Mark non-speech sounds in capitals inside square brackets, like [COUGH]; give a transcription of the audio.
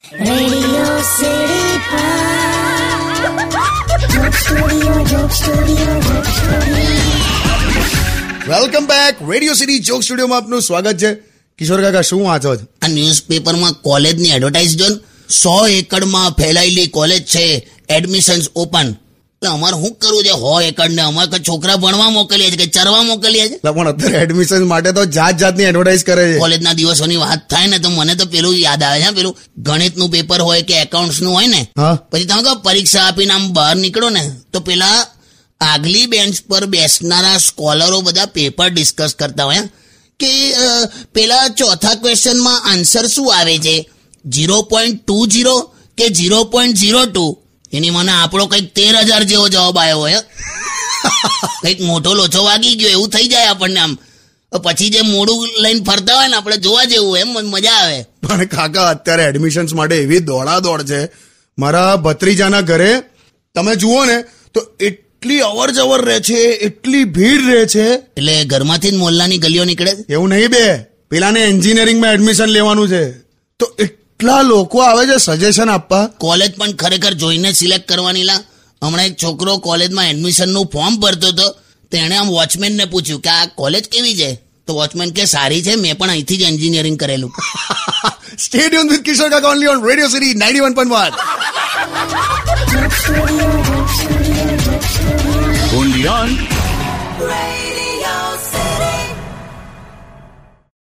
Welcome back radio city joke સ્ટુડિયોમાં આપનું સ્વાગત છે. કિશોર કાકા શું વાંચો છો? આ ન્યૂઝપેપરમાં કોલેજની એડવર્ટાઇઝ જોન ને. સો એકડમાં ફેલાયેલી કોલેજ છે. એડમિશન્સ ઓપન અમારે શું કરવું છે? હો એકડ ને અમારે છોકરા ભણવા મોકલીએ છે કે ચરવા મોકલીએ છે? પણ અત્યારે એડમિશન માટે તો જાત જાતની એડવર્ટાઇઝ કરે છે. કોલેજના દિવસોની વાત થાય ને તો મને તો પેલું યાદ આવે છે પેલું ગણિતનું પેપર હોય કે એકાઉન્ટ્સનું હોય ને પછી તમે કહો પરીક્ષા આપીને આમ બહાર નીકળો ને તો પેલા આગલી બેન્ચ પર બેસનારા સ્કોલરો બધા પેપર ડિસ્કસ કરતા હોય કે પેલા ચોથા ક્વેશ્ચનમાં આન્સર શું આવે છે? ઝીરો પોઈન્ટ ટુ ઝીરો કે ઝીરો પોઈન્ટ ઝીરો ટુ એની મને આપણો કંઈક તેર હજાર જેવો જવાબ આવ્યો હે? [LAUGHS] કંઈક મોટો લોચો વાગી ગયો એવું થઈ જાય આપણને આમ. પછી જે મોડું લઈને ફરતા હોય ને આપણે જોવા જેવું એમ મજા આવે. પણ કાકા અત્યારે એડમિશન્સ માટે એવી દોડાદોડ છે. મારા ભત્રીજાના ઘરે તમે જુઓ ને તો એટલી અવર જવર રહે છે એટલી ભીડ રહે છે. એટલે ઘરમાંથી જ મોલ્લાની ગલીઓ નીકળે એવું નહીં બે પેલાને એન્જિનિયરિંગમાં એડમિશન લેવાનું છે. તો એટલા લોકો આવે છે સજેશન આપવા? કોલેજ પણ ખરેખર જોઈને સિલેક્ટ કરવાની લા. હમણાં એક છોકરો કોલેજમાં એડમિશનનું ફોર્મ ભરતો હતો તેણે આમ વોચમેનને પૂછ્યું કે આ કોલેજ કેવી છે? તો વોચમેન કે સારી છે મેં પણ અહીંથી જ એન્જિનિયરિંગ કરેલું. Stadium with Kishore Kaka only on radio city ninety one point one only on Studio,